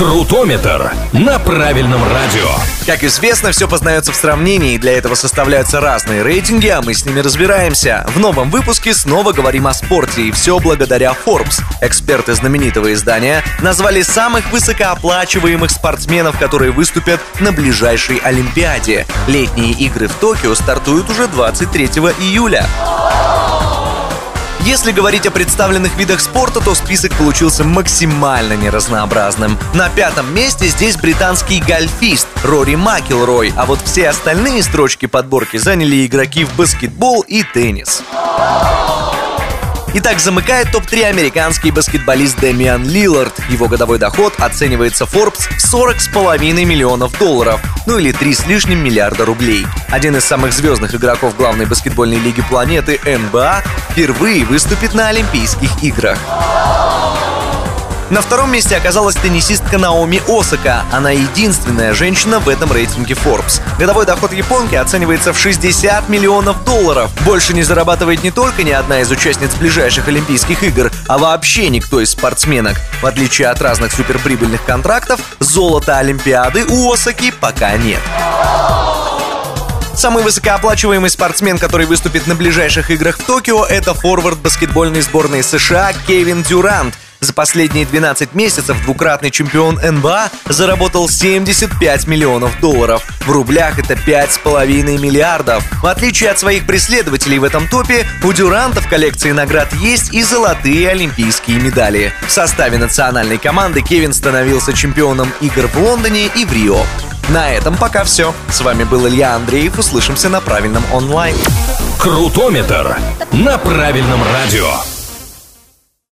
Крутометр на правильном радио. Как известно, все познается в сравнении, и для этого составляются разные рейтинги, а мы с ними разбираемся. В новом выпуске снова говорим о спорте, и все благодаря Forbes. Эксперты знаменитого издания назвали самых высокооплачиваемых спортсменов, которые выступят на ближайшей Олимпиаде. Летние игры в Токио стартуют уже 23 июля. Если говорить о представленных видах спорта, то список получился максимально неразнообразным. На пятом месте здесь британский гольфист Рори Макилрой, а вот все остальные строчки подборки заняли игроки в баскетбол и теннис. Итак, замыкает топ-3 американский баскетболист Дэмиан Лиллард. Его годовой доход оценивается Forbes в 40,5 миллионов долларов, ну или 3 с лишним миллиарда рублей. Один из самых звездных игроков главной баскетбольной лиги планеты НБА впервые выступит на Олимпийских играх. На втором месте оказалась теннисистка Наоми Осака. Она единственная женщина в этом рейтинге Forbes. Годовой доход японки оценивается в 60 миллионов долларов. Больше не зарабатывает не только ни одна из участниц ближайших Олимпийских игр, а вообще никто из спортсменок. В отличие от разных суперприбыльных контрактов, золота Олимпиады у Осаки пока нет. Самый высокооплачиваемый спортсмен, который выступит на ближайших играх в Токио, это форвард баскетбольной сборной США Кевин Дюрант. За последние 12 месяцев двукратный чемпион НБА заработал 75 миллионов долларов. В рублях это 5,5 миллиардов. В отличие от своих преследователей в этом топе, у Дюранта в коллекции наград есть и золотые олимпийские медали. В составе национальной команды Кевин становился чемпионом игр в Лондоне и в Рио. На этом пока все. С вами был Илья Андреев. Услышимся на правильном онлайн. Крутометр на правильном радио.